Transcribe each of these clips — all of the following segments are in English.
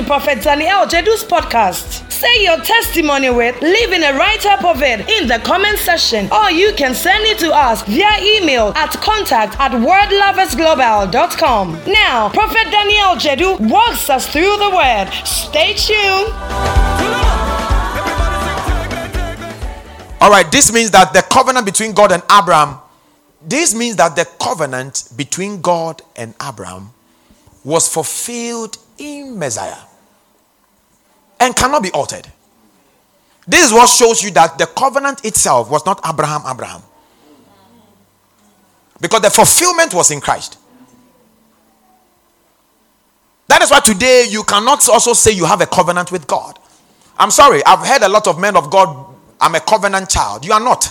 to Prophet Daniel Jedu's podcast. Say your testimony with, leaving a write up of it in the comment section, or you can send it to us via email at contact at wordloversglobal.com. Now, Prophet Daniel Jedu walks us through the word. Stay tuned. All right, this means that the covenant between God and Abraham, this means that the covenant between God and Abraham was fulfilled in Messiah and cannot be altered. This is what shows you that the covenant itself was not Abraham, Abraham. Because the fulfillment was in Christ. That is why today you cannot also say you have a covenant with God. I'm sorry, I've heard a lot of men of God, I'm a covenant child. You are not.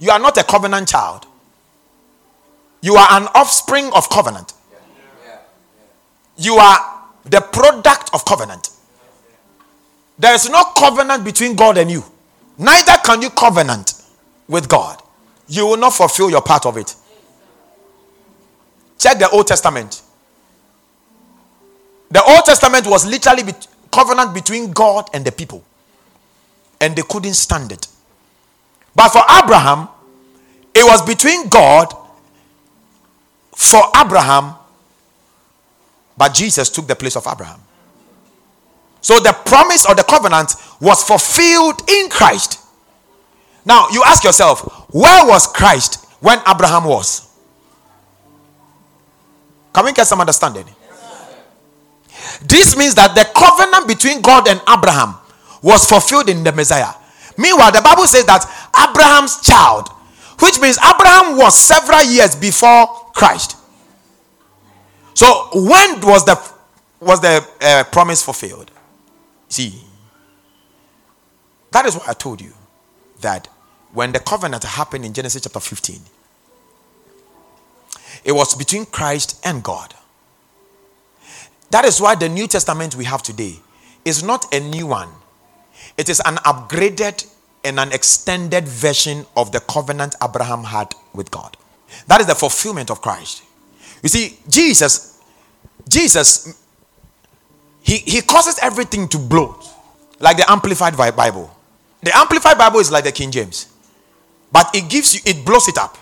You are not a covenant child. You are an offspring of covenant. You are the product of covenant. There is no covenant between God and you. Neither can you covenant with God. You will not fulfill your part of it. Check the Old Testament. The Old Testament was literally be- covenant between God and the people, and they couldn't stand it. But for Abraham, it was between God for Abraham, but Jesus took the place of Abraham. So the promise or the covenant was fulfilled in Christ. Now you ask yourself, where was Christ when Abraham was? Can we get some understanding? This means that the covenant between God and Abraham was fulfilled in the Messiah. Meanwhile, the Bible says that Abraham's child, which means Abraham was several years before Christ. So when was the was the uh, promise fulfilled? See, that is why I told you that when the covenant happened in Genesis chapter 15, it was between Christ and God. That is why the New Testament we have today is not a new one, it is an upgraded and an extended version of the covenant Abraham had with God. That is the fulfillment of Christ. You see, Jesus, Jesus he, he causes everything to blow, like the Amplified Bible. The Amplified Bible is like the King James, but it gives you, it blows it up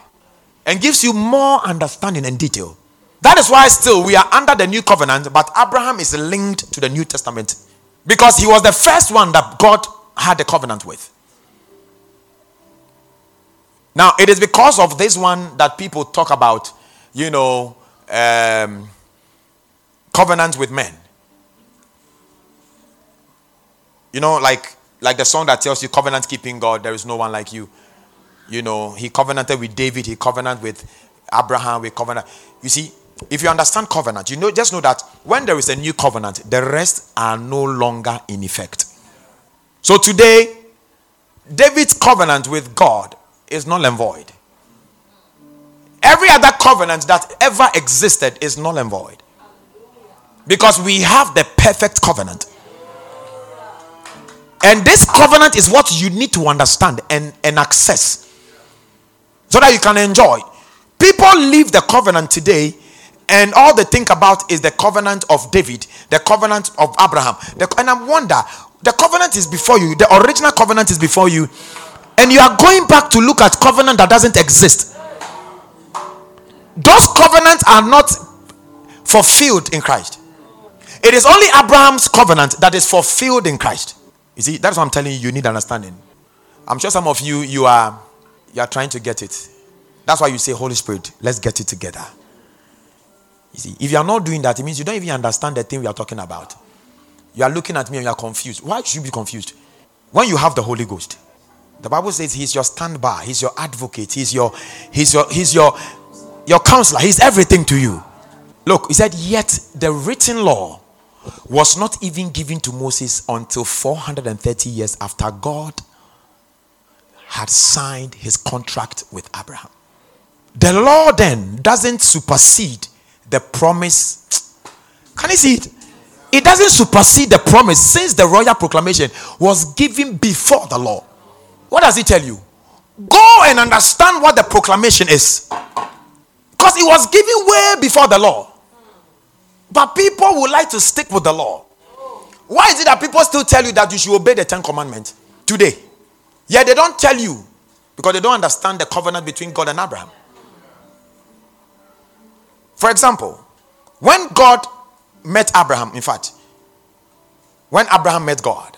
and gives you more understanding and detail. That is why still we are under the new covenant, but Abraham is linked to the New Testament because he was the first one that God had a covenant with. Now, it is because of this one that people talk about, you know, um, covenant with men. You know, like like the song that tells you covenant keeping God, there is no one like you. You know, he covenanted with David, he covenanted with Abraham, we covenant. You see, if you understand covenant, you know, just know that when there is a new covenant, the rest are no longer in effect. So today, David's covenant with God is null and void. Every other covenant that ever existed is null and void. Because we have the perfect covenant. And this covenant is what you need to understand and, and access so that you can enjoy. People leave the covenant today, and all they think about is the covenant of David, the covenant of Abraham. The, and I wonder, the covenant is before you, the original covenant is before you, and you are going back to look at covenant that doesn't exist. Those covenants are not fulfilled in Christ. It is only Abraham's covenant that is fulfilled in Christ. You see, that's what I'm telling you. You need understanding. I'm sure some of you you are you are trying to get it. That's why you say, Holy Spirit, let's get it together. You see, if you are not doing that, it means you don't even understand the thing we are talking about. You are looking at me and you are confused. Why should you be confused? When you have the Holy Ghost, the Bible says He's your standby, He's your advocate, He's your He's your He's your your counselor, He's everything to you. Look, he said, yet the written law was not even given to Moses until 430 years after God had signed his contract with Abraham. The law then doesn't supersede the promise. Can you see it? It doesn't supersede the promise since the royal proclamation was given before the law. What does it tell you? Go and understand what the proclamation is. Because it was given way before the law. But people would like to stick with the law. Why is it that people still tell you that you should obey the Ten Commandments today? Yeah, they don't tell you because they don't understand the covenant between God and Abraham. For example, when God met Abraham, in fact, when Abraham met God,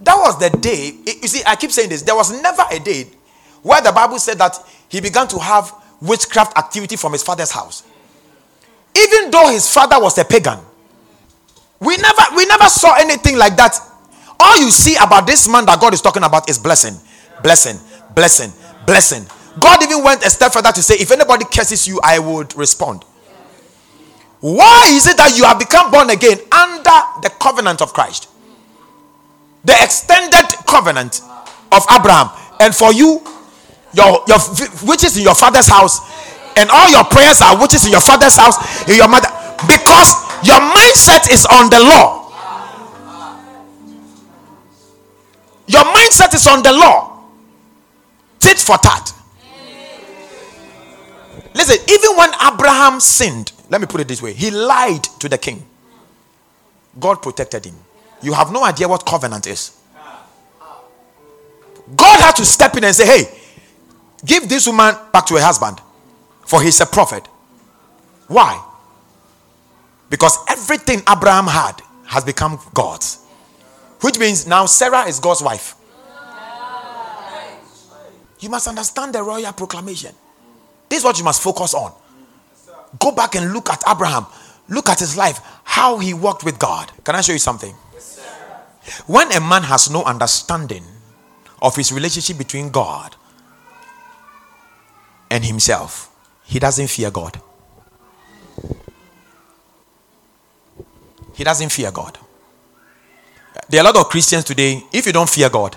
that was the day. You see, I keep saying this. There was never a day where the Bible said that he began to have witchcraft activity from his father's house. Even though his father was a pagan, we never we never saw anything like that. All you see about this man that God is talking about is blessing, blessing, blessing, blessing. God even went a step further to say, if anybody curses you, I would respond. Why is it that you have become born again under the covenant of Christ? The extended covenant of Abraham. And for you, your, your which is in your father's house, and all your prayers are witches in your father's house, in your mother, because your mindset is on the law. Your mindset is on the law. Tit for tat. Listen, even when Abraham sinned, let me put it this way he lied to the king. God protected him. You have no idea what covenant is. God had to step in and say, Hey, give this woman back to her husband for he's a prophet. Why? Because everything Abraham had has become God's. Which means now Sarah is God's wife. You must understand the royal proclamation. This is what you must focus on. Go back and look at Abraham. Look at his life, how he walked with God. Can I show you something? when a man has no understanding of his relationship between God and himself, he doesn't fear God. He doesn't fear God. There are a lot of Christians today, if you don't fear God,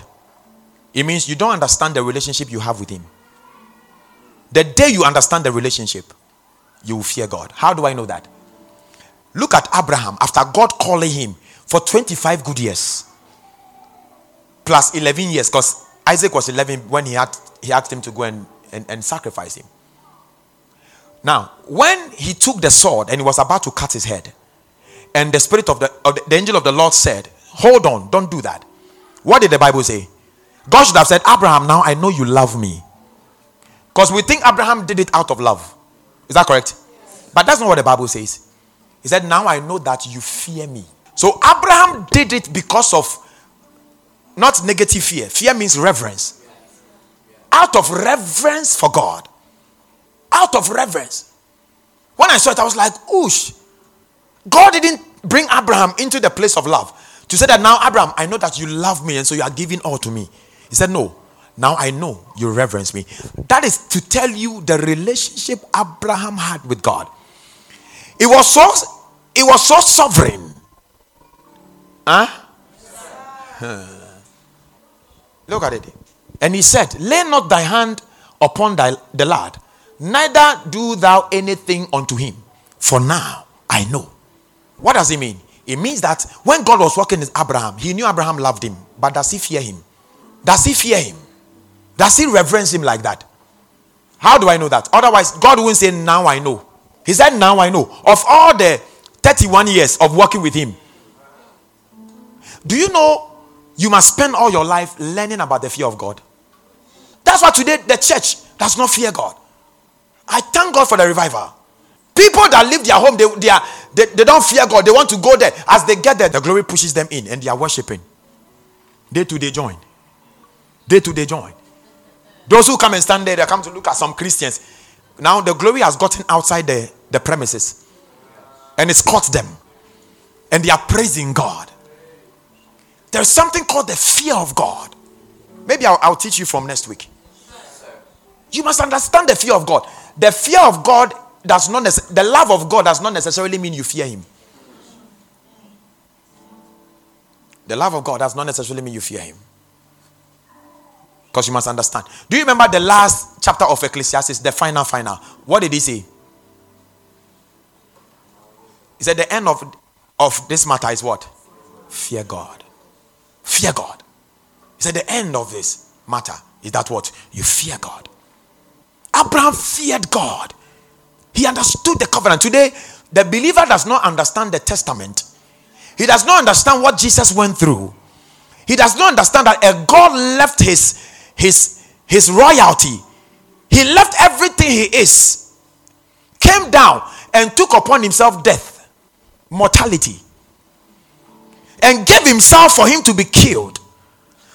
it means you don't understand the relationship you have with Him. The day you understand the relationship, you will fear God. How do I know that? Look at Abraham after God calling him for 25 good years plus 11 years because Isaac was 11 when he, had, he asked him to go and, and, and sacrifice him. Now, when he took the sword and he was about to cut his head, and the spirit of the, of the, the angel of the Lord said, Hold on, don't do that. What did the Bible say? God should have said, Abraham, now I know you love me. Because we think Abraham did it out of love. Is that correct? But that's not what the Bible says. He said, Now I know that you fear me. So Abraham did it because of not negative fear. Fear means reverence. Out of reverence for God out of reverence. When I saw it, I was like, oosh. God didn't bring Abraham into the place of love to say that now, Abraham, I know that you love me and so you are giving all to me. He said, No, now I know you reverence me. That is to tell you the relationship Abraham had with God. It was so it was so sovereign. Huh? Look at it. And he said, Lay not thy hand upon thy, the lad, neither do thou anything unto him. For now I know. What does it mean? It means that when God was working with Abraham, he knew Abraham loved him. But does he fear him? Does he fear him? Does he reverence him like that? How do I know that? Otherwise, God wouldn't say, Now I know. He said, Now I know. Of all the 31 years of working with him, do you know you must spend all your life learning about the fear of God? That's why today the church does not fear God. I thank God for the revival. People that leave their home, they, they, are, they, they don't fear God. They want to go there. As they get there, the glory pushes them in and they are worshiping. Day to day join. Day to day join. Those who come and stand there, they come to look at some Christians. Now the glory has gotten outside the, the premises and it's caught them. And they are praising God. There's something called the fear of God. Maybe I'll, I'll teach you from next week. You must understand the fear of God. The fear of God does not nece- the love of God does not necessarily mean you fear him. The love of God does not necessarily mean you fear him. Because you must understand. Do you remember the last chapter of Ecclesiastes, the final, final? What did he say? He said, The end of, of this matter is what? Fear God. Fear God. He said, The end of this matter is that what? You fear God. Abraham feared God. He understood the covenant. Today, the believer does not understand the testament. He does not understand what Jesus went through. He does not understand that a God left his his his royalty. He left everything he is, came down and took upon himself death, mortality, and gave himself for him to be killed,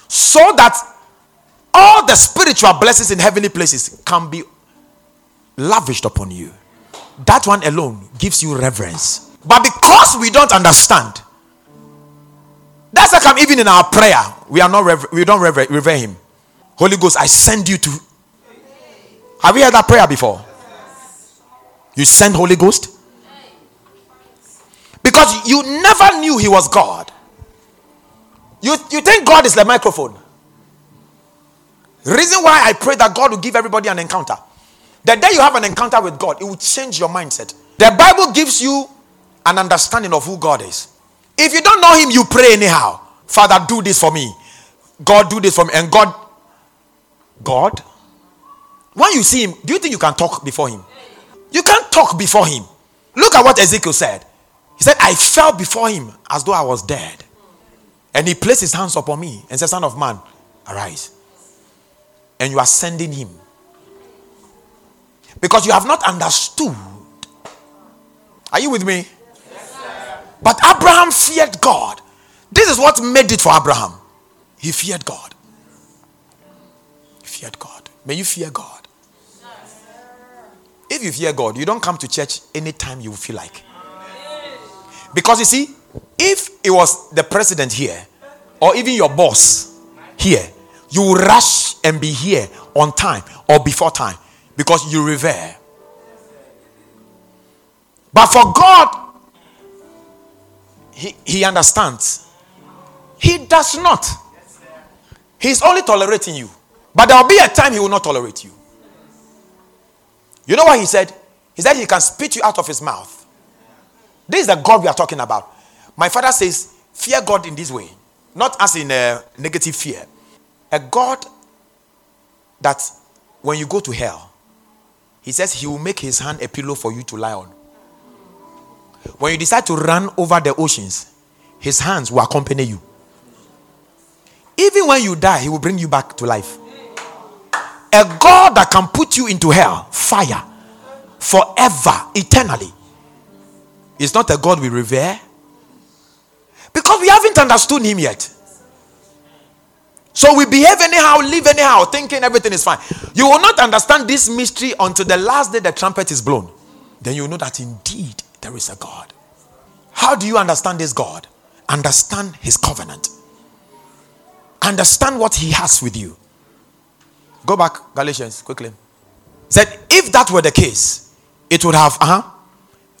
so that all the spiritual blessings in heavenly places can be lavished upon you. That one alone gives you reverence. But because we don't understand, that's how come even in our prayer we are not rever- we don't rever- revere Him. Holy Ghost, I send you to. Have you heard that prayer before? You send Holy Ghost because you never knew He was God. You you think God is the microphone. Reason why I pray that God will give everybody an encounter. The day you have an encounter with God, it will change your mindset. The Bible gives you an understanding of who God is. If you don't know Him, you pray anyhow. Father, do this for me. God, do this for me. And God, God, when you see Him, do you think you can talk before Him? You can't talk before Him. Look at what Ezekiel said. He said, I fell before Him as though I was dead. And He placed His hands upon me and said, Son of man, arise. And you are sending Him because you have not understood. Are you with me? but Abraham feared God. This is what made it for Abraham. He feared God. He feared God. May you fear God. If you fear God, you don't come to church anytime you feel like. Because you see, if it was the president here, or even your boss here, you will rush and be here on time or before time because you revere. But for God, He, he understands. He does not. He's only tolerating you. But there will be a time He will not tolerate you. You know what He said? He said He can spit you out of His mouth. This is the God we are talking about. My father says, Fear God in this way, not as in a negative fear. A God that when you go to hell, he says he will make his hand a pillow for you to lie on. When you decide to run over the oceans, his hands will accompany you. Even when you die, he will bring you back to life. A God that can put you into hell, fire, forever, eternally, is not a God we revere. Because we haven't understood him yet. So we behave anyhow, live anyhow, thinking everything is fine. You will not understand this mystery until the last day the trumpet is blown. Then you know that indeed there is a God. How do you understand this God? Understand his covenant. Understand what he has with you. Go back, Galatians, quickly. Said, if that were the case, it would have uh-huh,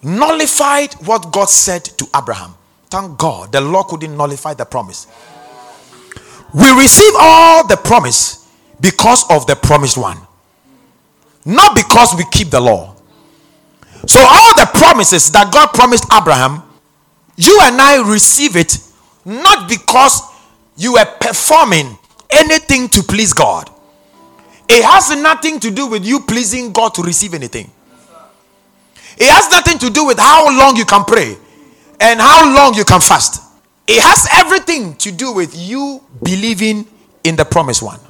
nullified what God said to Abraham. Thank God, the law couldn't nullify the promise. We receive all the promise because of the promised one, not because we keep the law. So, all the promises that God promised Abraham, you and I receive it not because you were performing anything to please God. It has nothing to do with you pleasing God to receive anything. It has nothing to do with how long you can pray and how long you can fast. It has everything to do with you believing in the promised one.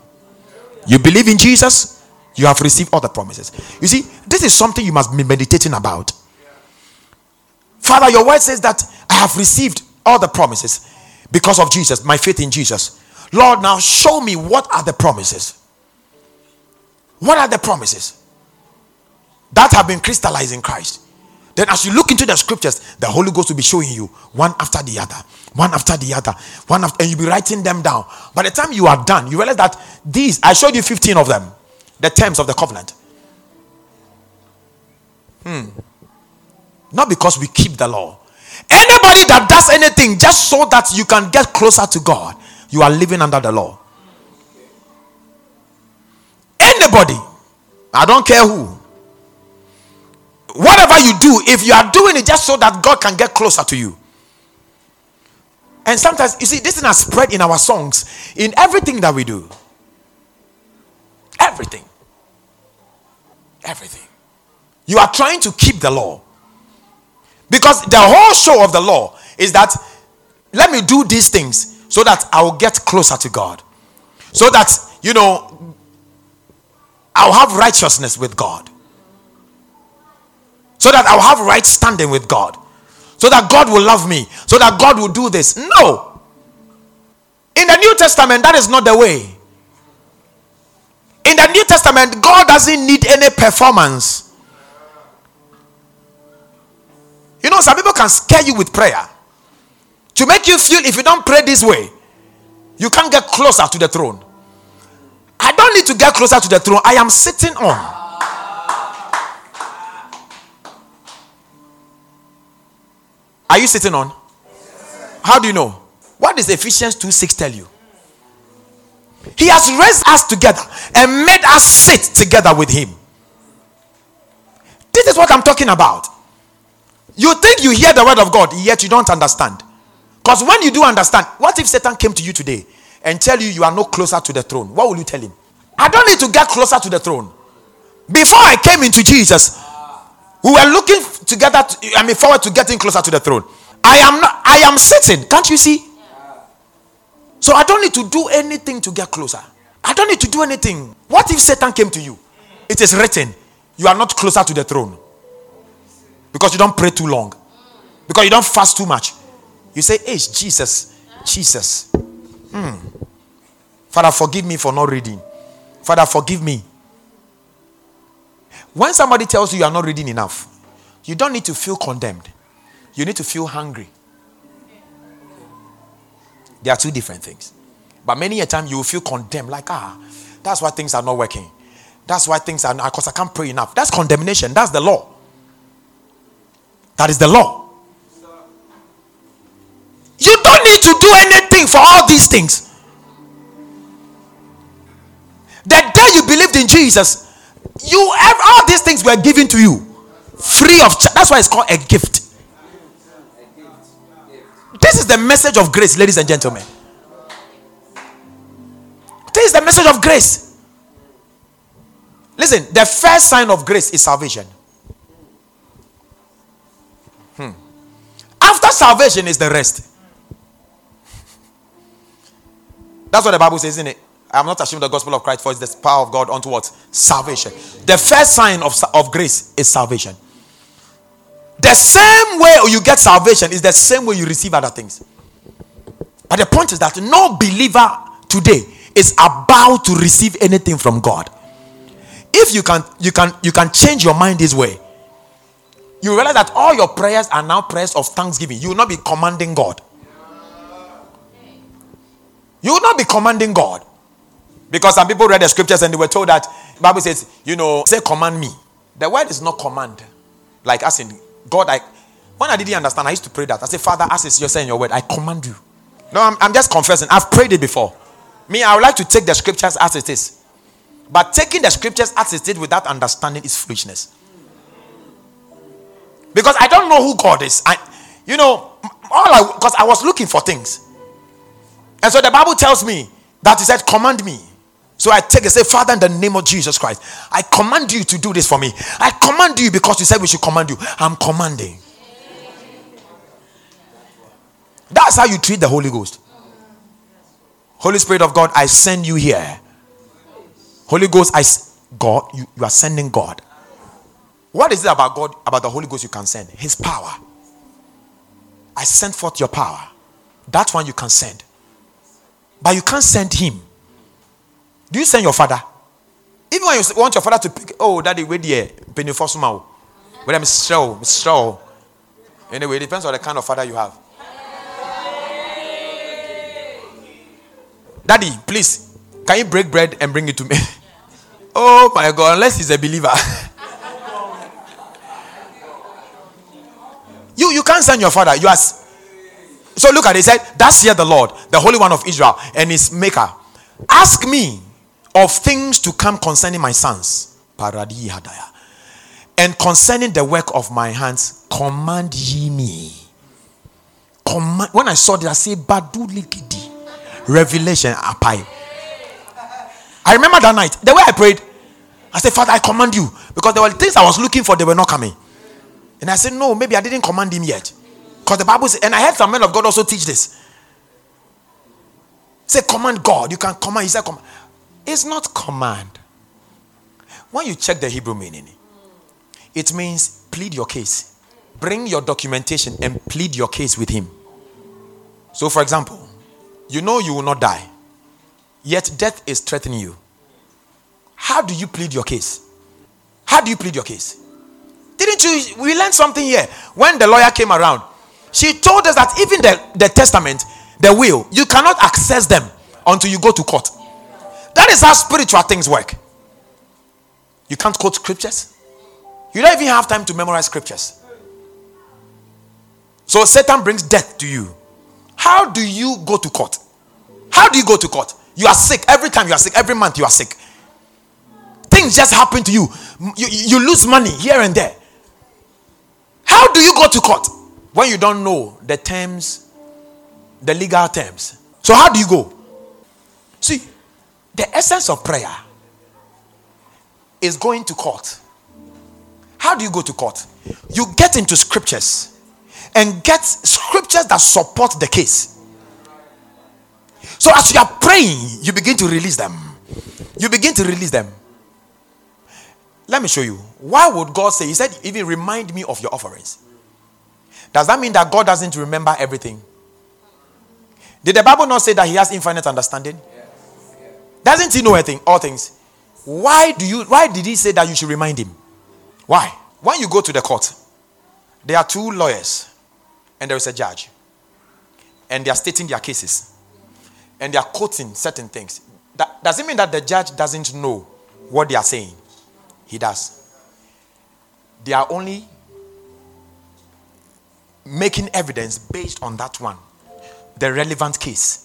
You believe in Jesus, you have received all the promises. You see, this is something you must be meditating about. Father, your word says that I have received all the promises because of Jesus, my faith in Jesus. Lord, now show me what are the promises. What are the promises that have been crystallized in Christ? Then, as you look into the scriptures, the Holy Ghost will be showing you one after the other, one after the other, one after, and you'll be writing them down. By the time you are done, you realize that these, I showed you 15 of them, the terms of the covenant. Hmm. Not because we keep the law. Anybody that does anything just so that you can get closer to God, you are living under the law. Anybody, I don't care who, whatever you do, if you are doing it just so that God can get closer to you. And sometimes, you see, this thing has spread in our songs, in everything that we do. Everything. Everything. You are trying to keep the law. Because the whole show of the law is that let me do these things so that I will get closer to God. So that, you know, I'll have righteousness with God so that I'll have right standing with God, so that God will love me, so that God will do this. No. In the New Testament, that is not the way. In the New Testament, God doesn't need any performance. You know, some people can scare you with prayer to make you feel if you don't pray this way, you can't get closer to the throne. I don't need to get closer to the throne, I am sitting on. Are you sitting on? How do you know? What does Ephesians 2 6 tell you? He has raised us together and made us sit together with Him. This is what I'm talking about. You think you hear the word of God, yet you don't understand. Because when you do understand, what if Satan came to you today and tell you you are no closer to the throne? What will you tell him? I don't need to get closer to the throne. Before I came into Jesus, we were looking together, to, I mean, forward to getting closer to the throne. I am not, I am sitting. Can't you see? So I don't need to do anything to get closer. I don't need to do anything. What if Satan came to you? It is written, you are not closer to the throne because you don't pray too long, because you don't fast too much. You say, Hey, Jesus, Jesus. Hmm. Father, forgive me for not reading. Father, forgive me. When somebody tells you you are not reading enough, you don't need to feel condemned. You need to feel hungry. There are two different things. But many a time you will feel condemned, like, ah, that's why things are not working. That's why things are not, because I can't pray enough. That's condemnation. That's the law. That is the law. You don't need to do anything for all these things. The day you believed in Jesus, you have all these things were given to you free of charge. That's why it's called a gift. This is the message of grace, ladies and gentlemen. This is the message of grace. Listen, the first sign of grace is salvation. Hmm. After salvation is the rest. That's what the Bible says, isn't it? I'm not ashamed of the gospel of Christ, for it's the power of God unto what? Salvation. The first sign of, of grace is salvation. The same way you get salvation is the same way you receive other things. But the point is that no believer today is about to receive anything from God. If you can, you can, you can change your mind this way. You realize that all your prayers are now prayers of thanksgiving. You will not be commanding God. You will not be commanding God. Because some people read the scriptures and they were told that Bible says, you know, say command me. The word is not command. Like as in God, I when I didn't understand, I used to pray that. I say, Father, as you're saying your word, I command you. No, I'm, I'm just confessing. I've prayed it before. Me, I would like to take the scriptures as it is. But taking the scriptures as it is without understanding is foolishness. Because I don't know who God is. I, you know, all I because I was looking for things. And so the Bible tells me that He said, Command me. So I take and say, Father, in the name of Jesus Christ, I command you to do this for me. I command you because you said we should command you. I'm commanding. That's how you treat the Holy Ghost. Holy Spirit of God, I send you here. Holy Ghost, I God, you, you are sending God. What is it about God, about the Holy Ghost you can send? His power. I send forth your power. That one you can send. But you can't send him. Do you send your father? Even when you want your father to pick, oh, daddy, wait here, penny for small. But I'm slow, slow. Anyway, it depends on the kind of father you have. Daddy, please, can you break bread and bring it to me? oh my God, unless he's a believer. you you can't send your father. You are. So look at it. He said, That's here the Lord, the Holy One of Israel, and his maker. Ask me of things to come concerning my sons. And concerning the work of my hands, command ye me. Command. When I saw this, I say, Badu likidi. Revelation apai. I remember that night. The way I prayed, I said, Father, I command you. Because there were things I was looking for, they were not coming. And I said, No, maybe I didn't command him yet. Because the Bible says, and I heard some men of God also teach this. Say, command God. You can command. He said, command. It's not command. When you check the Hebrew meaning, it means plead your case. Bring your documentation and plead your case with him. So, for example, you know you will not die, yet death is threatening you. How do you plead your case? How do you plead your case? Didn't you? We learned something here. When the lawyer came around, she told us that even the, the testament, the will, you cannot access them until you go to court. That is how spiritual things work. You can't quote scriptures. You don't even have time to memorize scriptures. So Satan brings death to you. How do you go to court? How do you go to court? You are sick every time you are sick, every month you are sick. Things just happen to you. You, you lose money here and there. How do you go to court when you don't know the terms, the legal terms? So, how do you go? See, the essence of prayer is going to court. How do you go to court? You get into scriptures and get scriptures that support the case. So as you are praying, you begin to release them. You begin to release them. Let me show you. Why would God say, He said, even remind me of your offerings? Does that mean that God doesn't remember everything? Did the Bible not say that He has infinite understanding? Doesn't He know anything, all things? Why do you why did he say that you should remind him? Why? When you go to the court, there are two lawyers and there is a judge. And they are stating their cases. And they are quoting certain things. That doesn't mean that the judge doesn't know what they are saying. He does. They are only making evidence based on that one, the relevant case.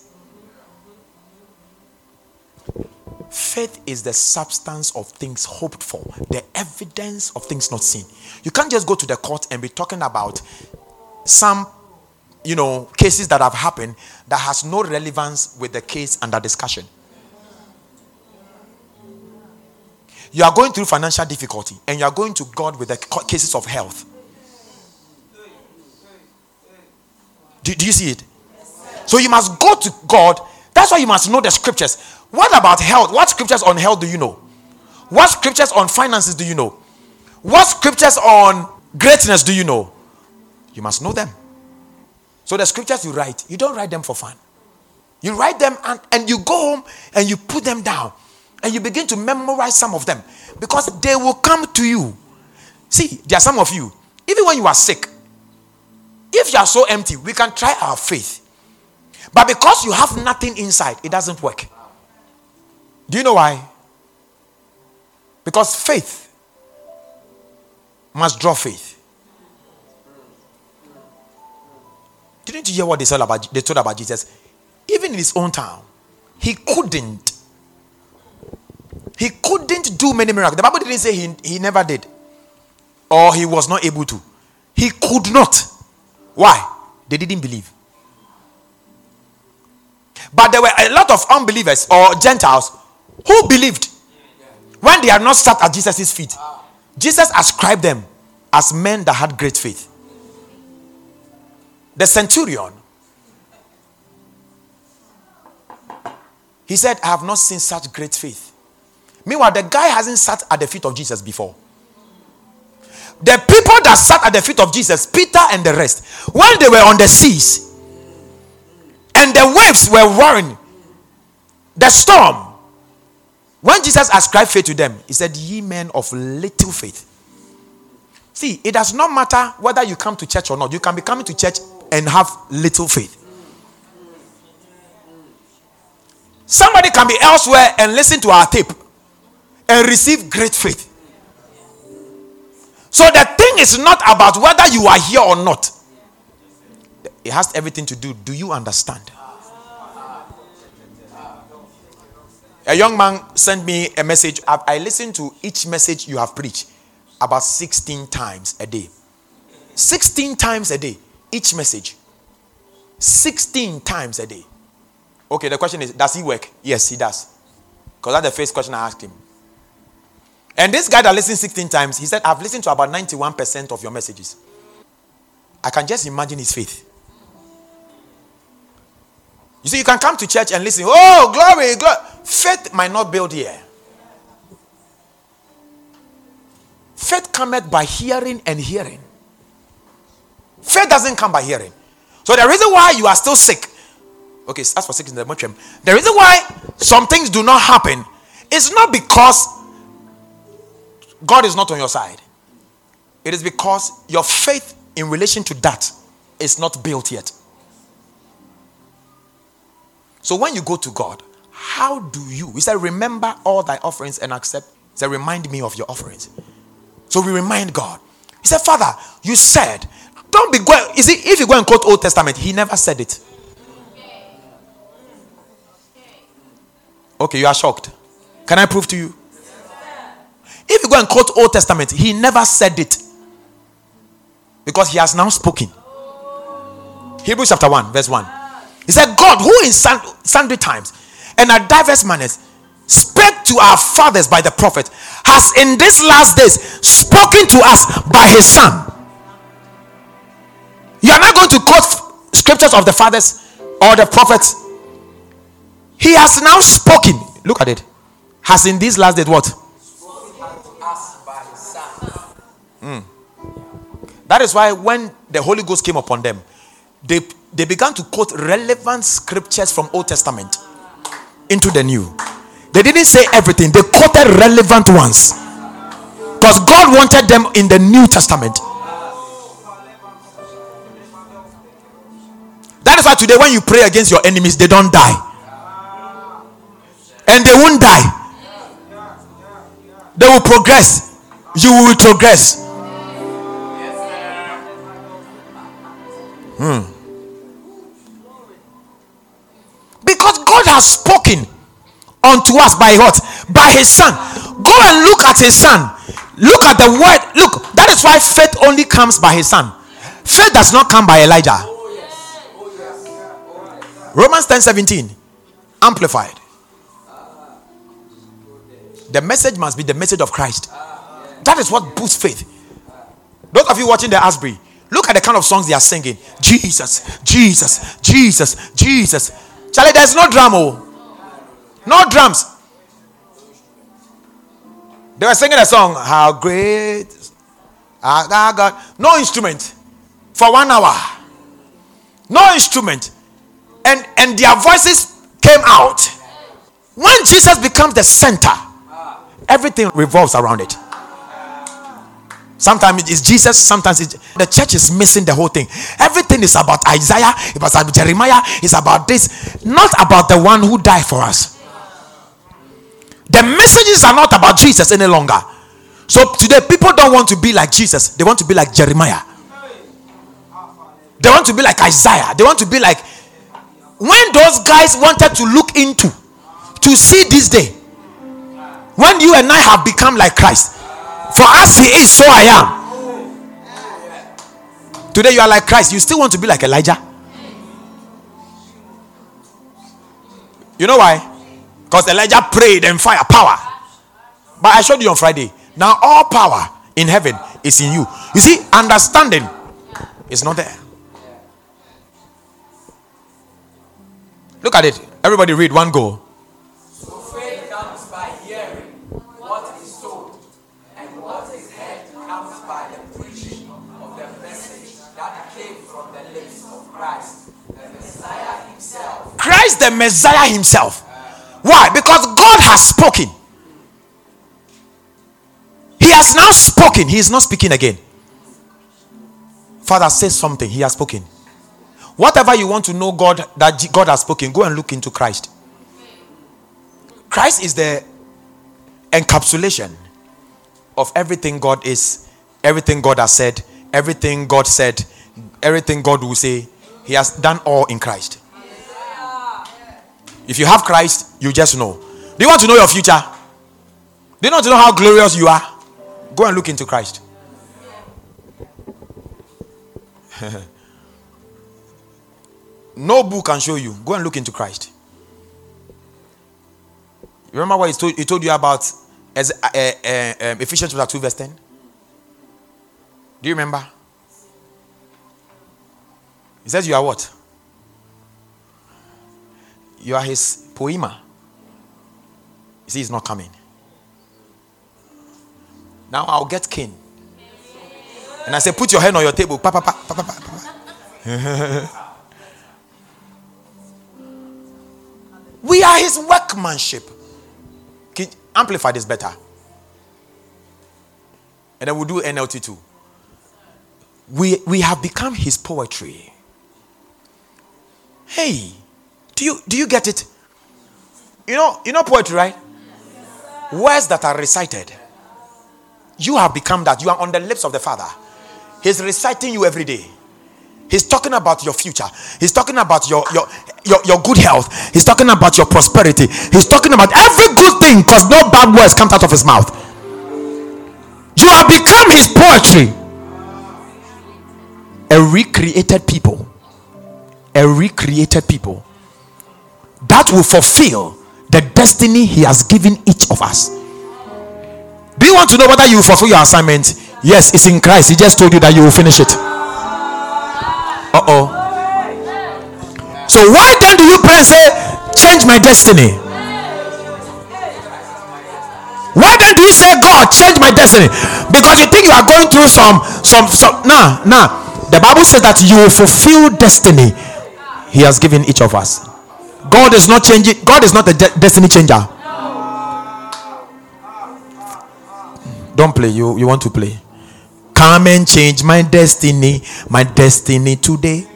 Faith is the substance of things hoped for, the evidence of things not seen. You can't just go to the court and be talking about some, you know, cases that have happened that has no relevance with the case under discussion. You are going through financial difficulty and you are going to God with the cases of health. Do, do you see it? So you must go to God. That's why you must know the scriptures. What about health? What scriptures on health do you know? What scriptures on finances do you know? What scriptures on greatness do you know? You must know them. So the scriptures you write, you don't write them for fun. You write them and, and you go home and you put them down and you begin to memorize some of them because they will come to you. See, there are some of you, even when you are sick, if you are so empty, we can try our faith. But because you have nothing inside, it doesn't work. Do you know why? Because faith must draw faith. Didn't you hear what they said about they told about Jesus? Even in his own town, he couldn't. He couldn't do many miracles. The Bible didn't say he, he never did. Or he was not able to. He could not. Why? They didn't believe. But there were a lot of unbelievers or Gentiles who believed when they had not sat at Jesus' feet. Jesus ascribed them as men that had great faith. The centurion, he said, I have not seen such great faith. Meanwhile, the guy hasn't sat at the feet of Jesus before. The people that sat at the feet of Jesus, Peter and the rest, when they were on the seas and the waves were roaring, the storm, When Jesus ascribed faith to them, he said, Ye men of little faith. See, it does not matter whether you come to church or not. You can be coming to church and have little faith. Somebody can be elsewhere and listen to our tape and receive great faith. So the thing is not about whether you are here or not. It has everything to do. Do you understand? A young man sent me a message. I listen to each message you have preached about 16 times a day. 16 times a day, each message. 16 times a day. Okay, the question is Does he work? Yes, he does. Because that's the first question I asked him. And this guy that listened 16 times, he said, I've listened to about 91% of your messages. I can just imagine his faith. You see, you can come to church and listen, oh, glory, glory. Faith might not build here. Faith cometh by hearing and hearing. Faith doesn't come by hearing. So the reason why you are still sick, okay, that's for sickness in the mushroom. The reason why some things do not happen is not because God is not on your side. It is because your faith in relation to that is not built yet. So when you go to God, how do you? He said, Remember all thy offerings and accept. He said, Remind me of your offerings. So we remind God. He said, Father, you said, don't be going. Is it if you go and quote Old Testament, he never said it. Okay, you are shocked. Can I prove to you? If you go and quote Old Testament, he never said it. Because he has now spoken. Hebrews chapter 1, verse 1. He said, God, who in sundry times and at diverse manners spake to our fathers by the prophet, has in these last days spoken to us by his son. You are not going to quote scriptures of the fathers or the prophets. He has now spoken. Look at it. Has in these last days what? Mm. That is why when the Holy Ghost came upon them, they, they began to quote relevant scriptures from Old Testament into the New. They didn't say everything, they quoted relevant ones. Because God wanted them in the New Testament. That is why today, when you pray against your enemies, they don't die. And they won't die. They will progress. You will progress. Hmm. Has spoken unto us by what? By his son. Go and look at his son. Look at the word. Look, that is why faith only comes by his son. Faith does not come by Elijah. Romans 10 17. Amplified. The message must be the message of Christ. That is what boosts faith. Those of you watching the Asbury, Look at the kind of songs they are singing. Jesus, Jesus, Jesus, Jesus. Charlie, there's no drum, oh. No drums. They were singing a song, How Great our ah, ah, God. No instrument for one hour. No instrument. And, and their voices came out. When Jesus becomes the center, everything revolves around it. Sometimes it's Jesus, sometimes it's, the church is missing the whole thing. Everything is about Isaiah, it was about Jeremiah, it's about this, not about the one who died for us. The messages are not about Jesus any longer. So today, people don't want to be like Jesus, they want to be like Jeremiah. They want to be like Isaiah. They want to be like when those guys wanted to look into to see this day, when you and I have become like Christ, for as he is, so I am. Today you are like Christ. You still want to be like Elijah? You know why? Because Elijah prayed and fire power. But I showed you on Friday. Now all power in heaven is in you. You see, understanding is not there. Look at it. Everybody read one go. Christ the Messiah himself. Why? Because God has spoken. He has now spoken. He is not speaking again. Father says something. He has spoken. Whatever you want to know God that God has spoken, go and look into Christ. Christ is the encapsulation of everything God is, everything God has said, everything God said, everything God will say. He has done all in Christ. If you have Christ, you just know. Do you want to know your future? Do you want to know how glorious you are? Go and look into Christ. no book can show you. Go and look into Christ. You remember what he told, he told you about as, uh, uh, um, Ephesians chapter 2, verse 10? Do you remember? He says, You are what? You are his poema. You see, he's not coming. Now I'll get king. And I say, Put your hand on your table. Pa, pa, pa, pa, pa, pa, pa. we are his workmanship. Can amplify this better. And then we'll do NLT too. We, we have become his poetry. Hey, do you do you get it? You know, you know poetry, right? Words that are recited. You have become that. You are on the lips of the Father. He's reciting you every day. He's talking about your future. He's talking about your, your, your, your good health. He's talking about your prosperity. He's talking about every good thing because no bad words come out of his mouth. You have become his poetry. A recreated people. A recreated people that will fulfill the destiny he has given each of us. Do you want to know whether you fulfill your assignment? Yes, it's in Christ. He just told you that you will finish it. Uh oh. So why then do you pray and say, change my destiny? Why then do you say, God, change my destiny? Because you think you are going through some, some, some. Nah, nah. The Bible says that you will fulfill destiny He has given each of us. God is not changing. God is not a de- destiny changer. Don't play. You you want to play. Come and change my destiny, my destiny today.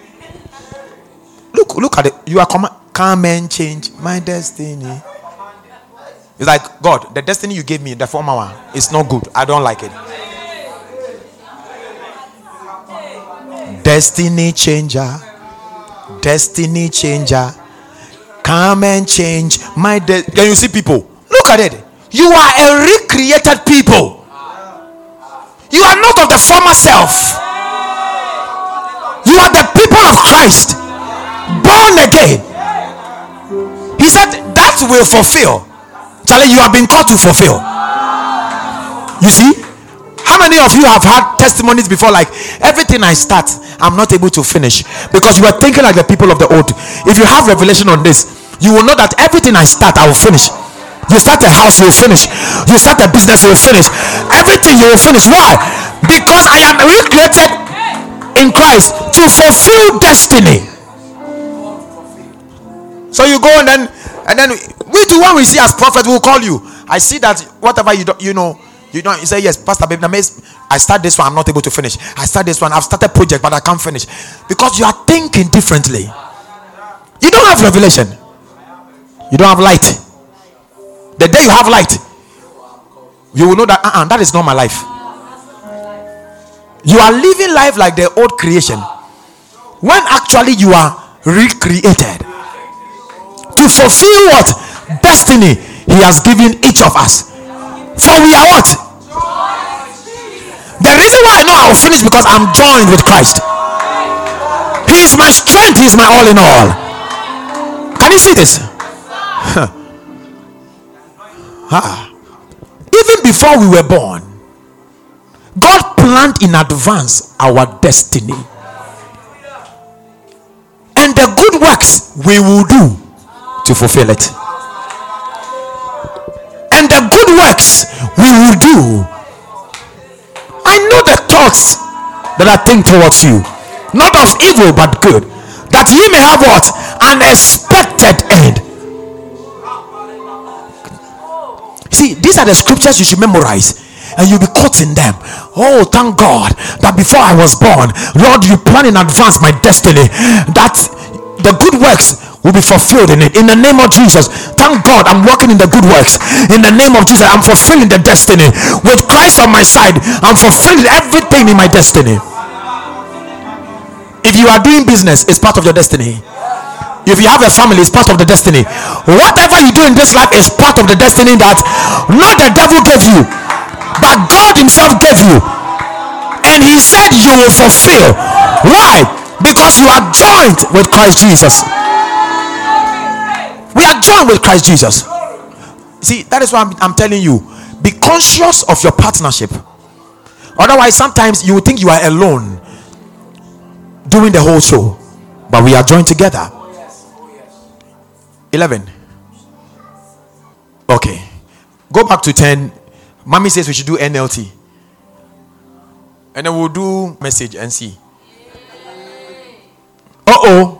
Look, look at it. You are come, come and change my destiny. It's like God, the destiny you gave me, the former one, it's not good. I don't like it. Destiny changer, destiny changer. Come and change my destiny. Can you see people? Look at it. You are a recreated people. You are not of the former self. You are the people of Christ, born again. He said that will fulfill. Charlie, you have been called to fulfill. You see, how many of you have had testimonies before? Like everything I start, I'm not able to finish because you are thinking like the people of the old. If you have revelation on this, you will know that everything I start, I will finish. You start a house, you will finish. You start a business, you will finish. Everything you will finish. Why? Because I am recreated in Christ to fulfill destiny. So you go and then and then we do what we see as prophet, we'll call you. I see that whatever you don't you know, you know, you say yes, Pastor Babe, I start this one, I'm not able to finish. I start this one, I've started project, but I can't finish. Because you are thinking differently. You don't have revelation. You don't have light. The day you have light, you will know that uh-uh, that is not my life. You are living life like the old creation when actually you are recreated to fulfill what destiny He has given each of us. For we are what? The reason why I know I will finish because I'm joined with Christ. He is my strength, He is my all in all. Can you see this? Ah. Even before we were born, God planned in advance our destiny. And the good works we will do to fulfill it. And the good works we will do. I know the thoughts that I think towards you, not of evil but good, that ye may have what? An expected end. See, these are the scriptures you should memorize. and you'll be caught in them. Oh, thank God that before I was born, Lord, you plan in advance my destiny. That the good works will be fulfilled in it. In the name of Jesus, thank God I'm working in the good works. In the name of Jesus, I'm fulfilling the destiny. With Christ on my side, I'm fulfilling everything in my destiny. If you are doing business, it's part of your destiny. If you have a family, it's part of the destiny. Whatever you do in this life is part of the destiny that not the devil gave you, but God Himself gave you. And He said you will fulfill. Why? Because you are joined with Christ Jesus. We are joined with Christ Jesus. See, that is why I'm, I'm telling you be conscious of your partnership. Otherwise, sometimes you will think you are alone doing the whole show, but we are joined together. 11. Okay. Go back to 10. Mommy says we should do NLT. And then we'll do message and see. Uh oh.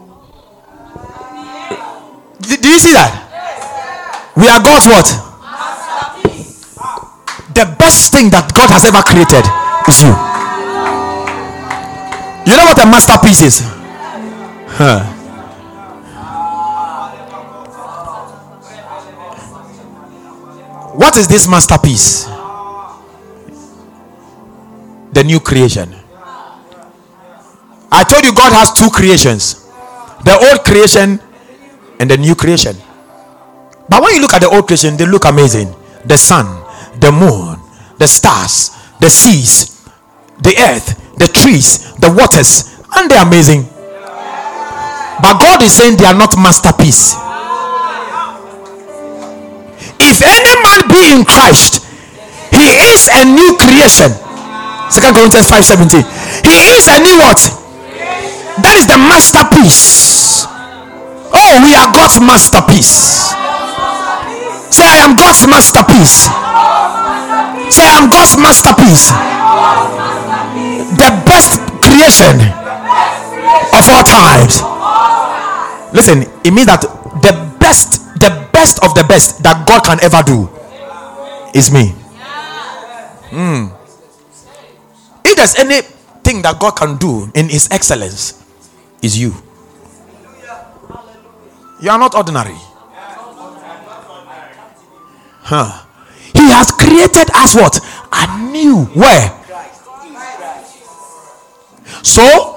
Do you see that? We are God's what? The best thing that God has ever created is you. You know what a masterpiece is? Huh. What is this masterpiece? The new creation. I told you God has two creations the old creation and the new creation. But when you look at the old creation, they look amazing. The sun, the moon, the stars, the seas, the earth, the trees, the waters, and they're amazing. But God is saying they are not masterpiece. If any man be in Christ, he is a new creation. Second Corinthians 5:17. He is a new what? That is the masterpiece. Oh, we are God's masterpiece. Say, I am God's masterpiece. Say, I am God's masterpiece. The best creation of all times. Listen, it means that the best the best of the best that God can ever do is me. Mm. If there's anything that God can do in His excellence, is you. You are not ordinary. Huh. He has created us what? Anew. Where? So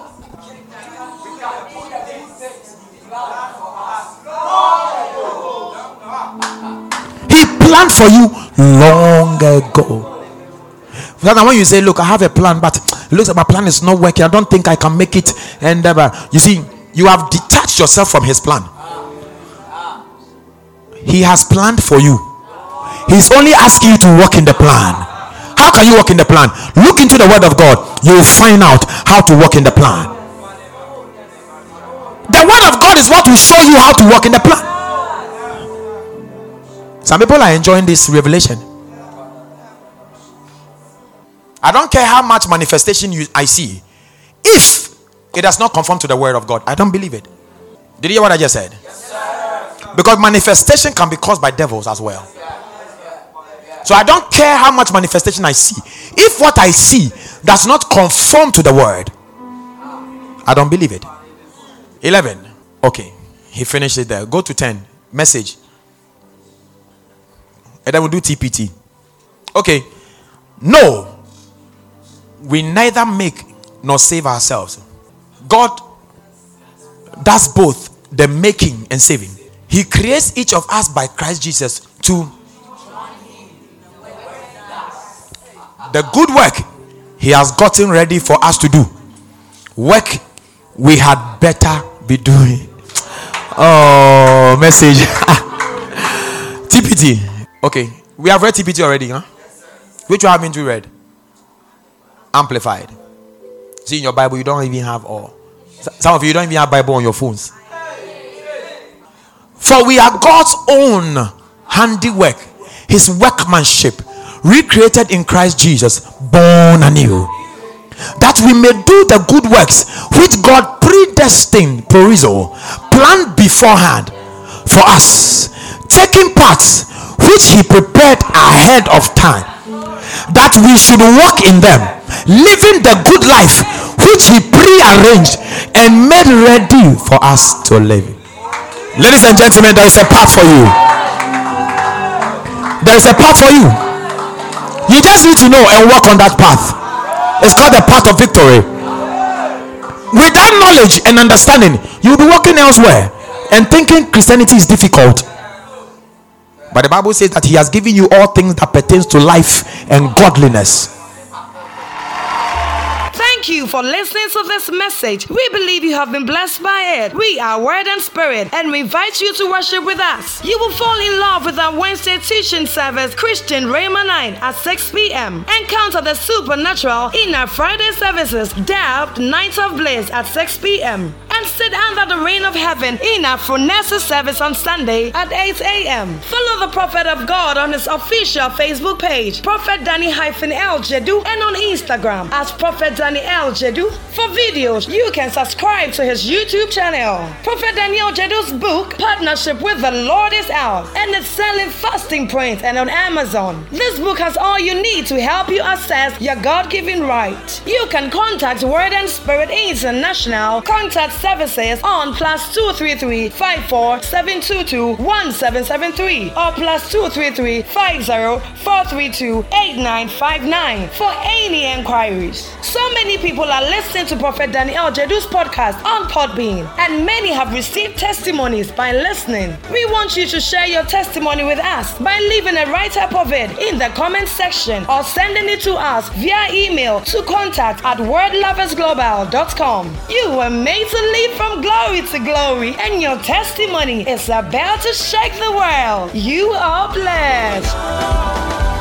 planned for you long ago. Now, when you say, Look, I have a plan, but it looks like my plan is not working, I don't think I can make it. And uh, you see, you have detached yourself from his plan. He has planned for you, he's only asking you to walk in the plan. How can you walk in the plan? Look into the word of God, you will find out how to walk in the plan. The word of God is what will show you how to walk in the plan. Some people are enjoying this revelation. I don't care how much manifestation you, I see. If it does not conform to the word of God, I don't believe it. Did you hear what I just said? Because manifestation can be caused by devils as well. So I don't care how much manifestation I see. If what I see does not conform to the word, I don't believe it. 11. Okay. He finished it there. Go to 10. Message and then we'll do TPT. Okay. No, we neither make nor save ourselves. God does both the making and saving. He creates each of us by Christ Jesus to the good work He has gotten ready for us to do. Work we had better be doing. Oh, message. TPT. Okay, we have read TPT already, huh? Which one haven't we read? Amplified. See in your Bible, you don't even have all. Some of you don't even have Bible on your phones. For we are God's own handiwork, His workmanship, recreated in Christ Jesus, born anew, that we may do the good works which God predestined, perizo, planned beforehand for us, taking parts which he prepared ahead of time that we should walk in them, living the good life which He prearranged and made ready for us to live. Ladies and gentlemen, there is a path for you. There is a path for you. You just need to know and walk on that path. It's called the path of victory. Without knowledge and understanding, you'll be walking elsewhere and thinking Christianity is difficult. But the Bible says that He has given you all things that pertains to life and godliness. Thank you for listening to this message. We believe you have been blessed by it. We are Word and Spirit, and we invite you to worship with us. You will fall in love with our Wednesday teaching service, Christian Rhema Night at 6 p.m. Encounter the supernatural in our Friday services, Depth Night of Bliss at 6 p.m and sit under the rain of heaven in our Phronesis service on Sunday at 8 a.m. Follow the Prophet of God on his official Facebook page, Prophet Danny hyphen El Jedu, and on Instagram as Prophet Danny El Jedu. For videos, you can subscribe to his YouTube channel. Prophet Daniel Jedu's book, Partnership with the Lord, is out and it's selling fasting print and on Amazon. This book has all you need to help you assess your God given right. You can contact Word and Spirit International. Contact services on plus 233 54 722 1773 or plus 233 50 432 8959 for any inquiries. So many people are listening to Prophet Daniel Jedu's podcast on Podbean, and many have received testimonies by listening. We want you to share your testimony with us by leaving a write up of it in the comment section or sending it to us via email to contact at wordloversglobal.com. You were made to leap from glory to glory, and your testimony is about to shake the world. You are blessed.